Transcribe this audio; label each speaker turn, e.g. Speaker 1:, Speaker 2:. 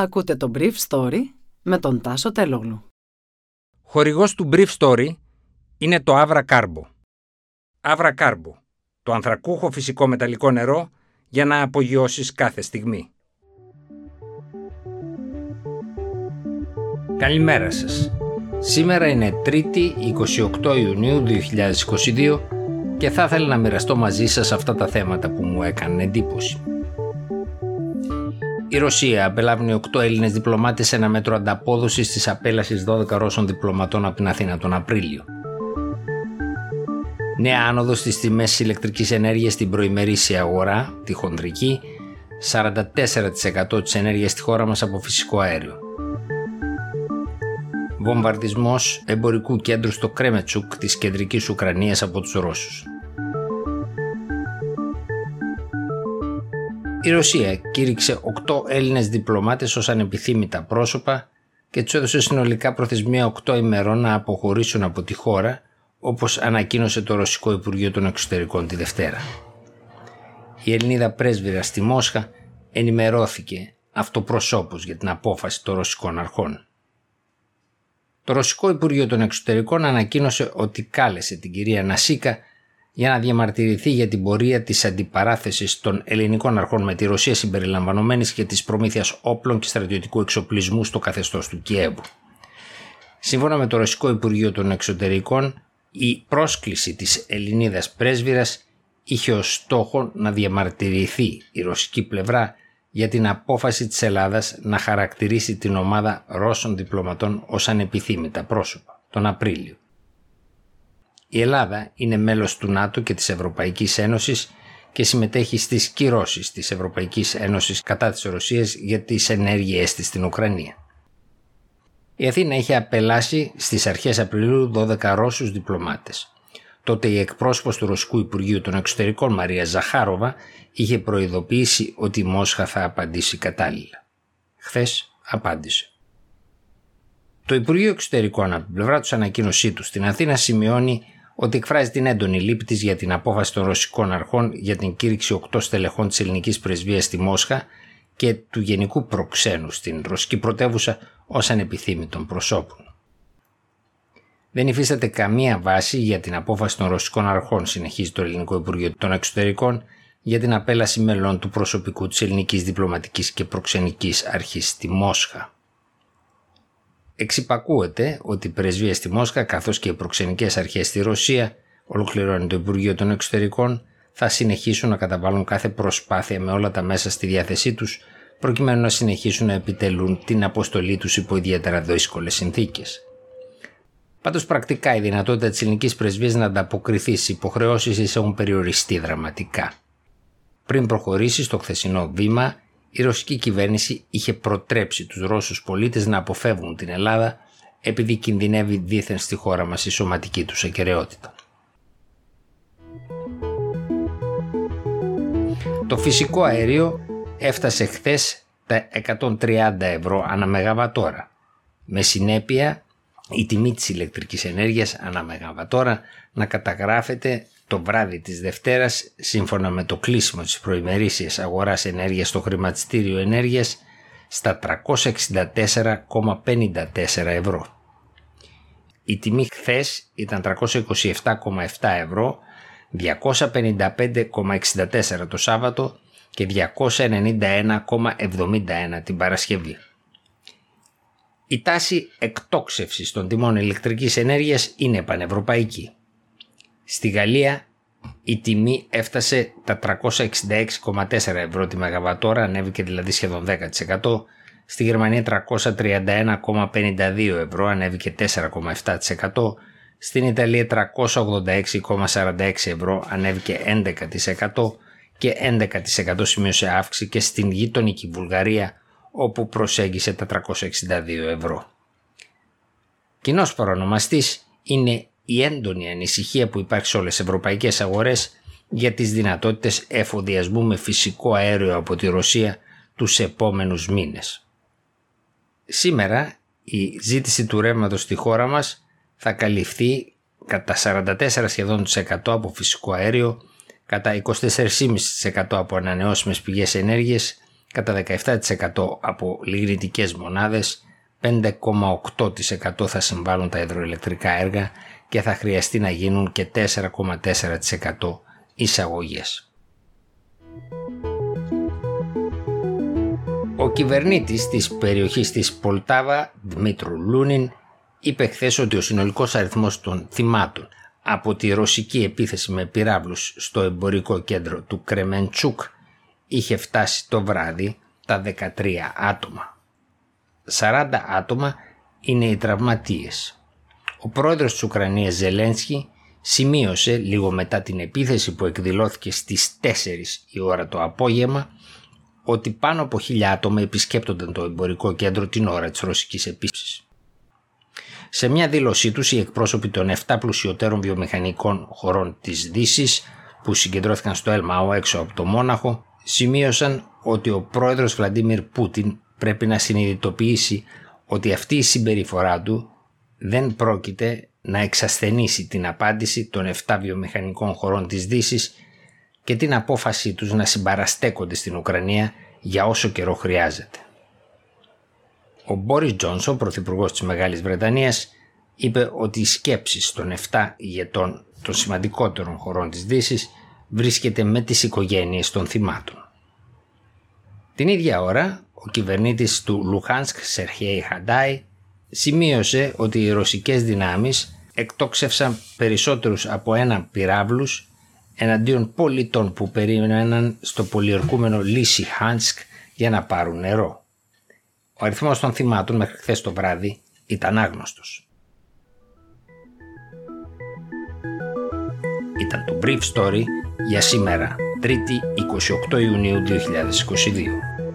Speaker 1: Ακούτε το Brief Story με τον Τάσο Τελόγλου.
Speaker 2: Χορηγός του Brief Story είναι το Avra Carbo. Avra Carbo, το ανθρακούχο φυσικό μεταλλικό νερό για να απογειώσεις κάθε στιγμή. Καλημέρα σας. Σήμερα είναι 3η 28 Ιουνίου 2022 και θα ήθελα να μοιραστώ μαζί σας αυτά τα θέματα που μου έκαναν εντύπωση. Η Ρωσία απελάβει 8 Έλληνες διπλωμάτες σε ένα μέτρο ανταπόδοσης της απέλασης 12 Ρώσων διπλωματών από την Αθήνα τον Απρίλιο. Νέα άνοδος στις τιμές ηλεκτρικής ενέργειας στην προημερήσια αγορά, τη χοντρική, 44% της ενέργειας στη χώρα μας από φυσικό αέριο. Βομβαρδισμός εμπορικού κέντρου στο Κρέμετσουκ της κεντρικής Ουκρανίας από τους Ρώσους. Η Ρωσία κήρυξε 8 Έλληνες διπλωμάτες ως ανεπιθύμητα πρόσωπα και τους έδωσε συνολικά προθεσμία 8 ημερών να αποχωρήσουν από τη χώρα, όπως ανακοίνωσε το Ρωσικό Υπουργείο των Εξωτερικών τη Δευτέρα. Η Ελληνίδα πρέσβυρα στη Μόσχα ενημερώθηκε αυτοπροσώπως για την απόφαση των ρωσικών αρχών. Το Ρωσικό Υπουργείο των Εξωτερικών ανακοίνωσε ότι κάλεσε την κυρία Νασίκα για να διαμαρτυρηθεί για την πορεία της αντιπαράθεσης των ελληνικών αρχών με τη Ρωσία συμπεριλαμβανομένης και της προμήθειας όπλων και στρατιωτικού εξοπλισμού στο καθεστώς του Κιέβου. Σύμφωνα με το Ρωσικό Υπουργείο των Εξωτερικών, η πρόσκληση της Ελληνίδας πρέσβυρας είχε ως στόχο να διαμαρτυρηθεί η ρωσική πλευρά για την απόφαση της Ελλάδας να χαρακτηρίσει την ομάδα Ρώσων διπλωματών ως ανεπιθύμητα πρόσωπα τον Απρίλιο. Η Ελλάδα είναι μέλος του ΝΑΤΟ και της Ευρωπαϊκής Ένωσης και συμμετέχει στις κυρώσεις της Ευρωπαϊκής Ένωσης κατά της Ρωσίας για τις ενέργειές της στην Ουκρανία. Η Αθήνα είχε απελάσει στις αρχές Απριλίου 12 Ρώσους διπλωμάτες. Τότε η εκπρόσωπος του Ρωσικού Υπουργείου των Εξωτερικών Μαρία Ζαχάροβα είχε προειδοποιήσει ότι η Μόσχα θα απαντήσει κατάλληλα. Χθες απάντησε. Το Υπουργείο Εξωτερικών από την πλευρά τους ανακοίνωσή τους στην Αθήνα σημειώνει ότι εκφράζει την έντονη λύπη της για την απόφαση των ρωσικών αρχών για την κήρυξη 8 στελεχών της ελληνικής πρεσβείας στη Μόσχα και του γενικού προξένου στην ρωσική πρωτεύουσα ως ανεπιθύμητων προσώπων. Δεν υφίσταται καμία βάση για την απόφαση των ρωσικών αρχών, συνεχίζει το Ελληνικό Υπουργείο των Εξωτερικών, για την απέλαση μελών του προσωπικού της ελληνικής διπλωματικής και προξενικής αρχής στη Μόσχα. Εξυπακούεται ότι η πρεσβεία στη Μόσχα καθώς και οι προξενικές αρχές στη Ρωσία, ολοκληρώνει το Υπουργείο των Εξωτερικών, θα συνεχίσουν να καταβάλουν κάθε προσπάθεια με όλα τα μέσα στη διάθεσή τους προκειμένου να συνεχίσουν να επιτελούν την αποστολή τους υπό ιδιαίτερα δύσκολες συνθήκες. Πάντως, πρακτικά η δυνατότητα της ελληνικής πρεσβείας να ανταποκριθεί στις υποχρεώσεις έχουν περιοριστεί δραματικά. Πριν προχωρήσει στο χθεσινό βήμα, η ρωσική κυβέρνηση είχε προτρέψει τους Ρώσους πολίτες να αποφεύγουν την Ελλάδα επειδή κινδυνεύει δίθεν στη χώρα μας η σωματική τους ακαιρεότητα. Το φυσικό αέριο έφτασε χθες τα 130 ευρώ ανά μεγαβατόρα. Με συνέπεια η τιμή της ηλεκτρικής ενέργειας ανά μεγαβατόρα να καταγράφεται το βράδυ της Δευτέρας, σύμφωνα με το κλείσιμο της προημερήσιας αγοράς ενέργειας στο χρηματιστήριο ενέργειας, στα 364,54 ευρώ. Η τιμή χθες ήταν 327,7 ευρώ, 255,64 το Σάββατο και 291,71 την Παρασκευή. Η τάση εκτόξευσης των τιμών ηλεκτρικής ενέργειας είναι πανευρωπαϊκή. Στη Γαλλία η τιμή έφτασε τα 366,4 ευρώ τη Μεγαβατόρα, ανέβηκε δηλαδή σχεδόν 10%. Στη Γερμανία 331,52 ευρώ, ανέβηκε 4,7%. Στην Ιταλία 386,46 ευρώ, ανέβηκε 11% και 11% σημείωσε αύξηση και στην γειτονική Βουλγαρία όπου προσέγγισε τα 362 ευρώ. Κοινός παρονομαστής είναι η έντονη ανησυχία που υπάρχει σε όλες τις ευρωπαϊκές αγορές για τις δυνατότητες εφοδιασμού με φυσικό αέριο από τη Ρωσία τους επόμενους μήνες. Σήμερα η ζήτηση του ρεύματος στη χώρα μας θα καλυφθεί κατά 44 σχεδόν από φυσικό αέριο, κατά 24,5% από ανανεώσιμες πηγές ενέργειας κατά 17% από λιγνητικές μονάδες, 5,8% θα συμβάλλουν τα υδροελεκτρικά έργα και θα χρειαστεί να γίνουν και 4,4% εισαγωγές. Ο κυβερνήτης της περιοχής της Πολτάβα, Δημήτρου Λούνιν, είπε χθες ότι ο συνολικός αριθμός των θυμάτων από τη ρωσική επίθεση με πυράβλους στο εμπορικό κέντρο του Κρεμέντσουκ είχε φτάσει το βράδυ τα 13 άτομα. 40 άτομα είναι οι τραυματίες. Ο πρόεδρος της Ουκρανίας Ζελένσκι σημείωσε λίγο μετά την επίθεση που εκδηλώθηκε στις 4 η ώρα το απόγευμα ότι πάνω από χιλιά άτομα επισκέπτονταν το εμπορικό κέντρο την ώρα της ρωσικής επίθεσης. Σε μια δήλωσή τους οι εκπρόσωποι των 7 πλουσιωτέρων βιομηχανικών χωρών της δύσης που συγκεντρώθηκαν στο Ελμαό έξω από το Μόναχο σημείωσαν ότι ο πρόεδρος Βλαντίμιρ Πούτιν πρέπει να συνειδητοποιήσει ότι αυτή η συμπεριφορά του δεν πρόκειται να εξασθενήσει την απάντηση των 7 βιομηχανικών χωρών της δύσης και την απόφασή τους να συμπαραστέκονται στην Ουκρανία για όσο καιρό χρειάζεται. Ο Μπόρις Τζόνσον, πρωθυπουργός της Μεγάλης Βρετανίας, είπε ότι οι σκέψεις των 7 ηγετών των σημαντικότερων χωρών της δύσης βρίσκεται με τις οικογένειες των θυμάτων. Την ίδια ώρα, ο κυβερνήτης του Λουχάνσκ Σερχέη Χαντάι σημείωσε ότι οι ρωσικές δυνάμεις εκτόξευσαν περισσότερους από ένα πυράβλους εναντίον πολιτών που περίμεναν στο πολιορκούμενο Λίσι Χάνσκ για να πάρουν νερό. Ο αριθμός των θυμάτων μέχρι χθες το βράδυ ήταν άγνωστος. Ήταν το Brief Story για σήμερα, 3η 28 Ιουνίου 2022.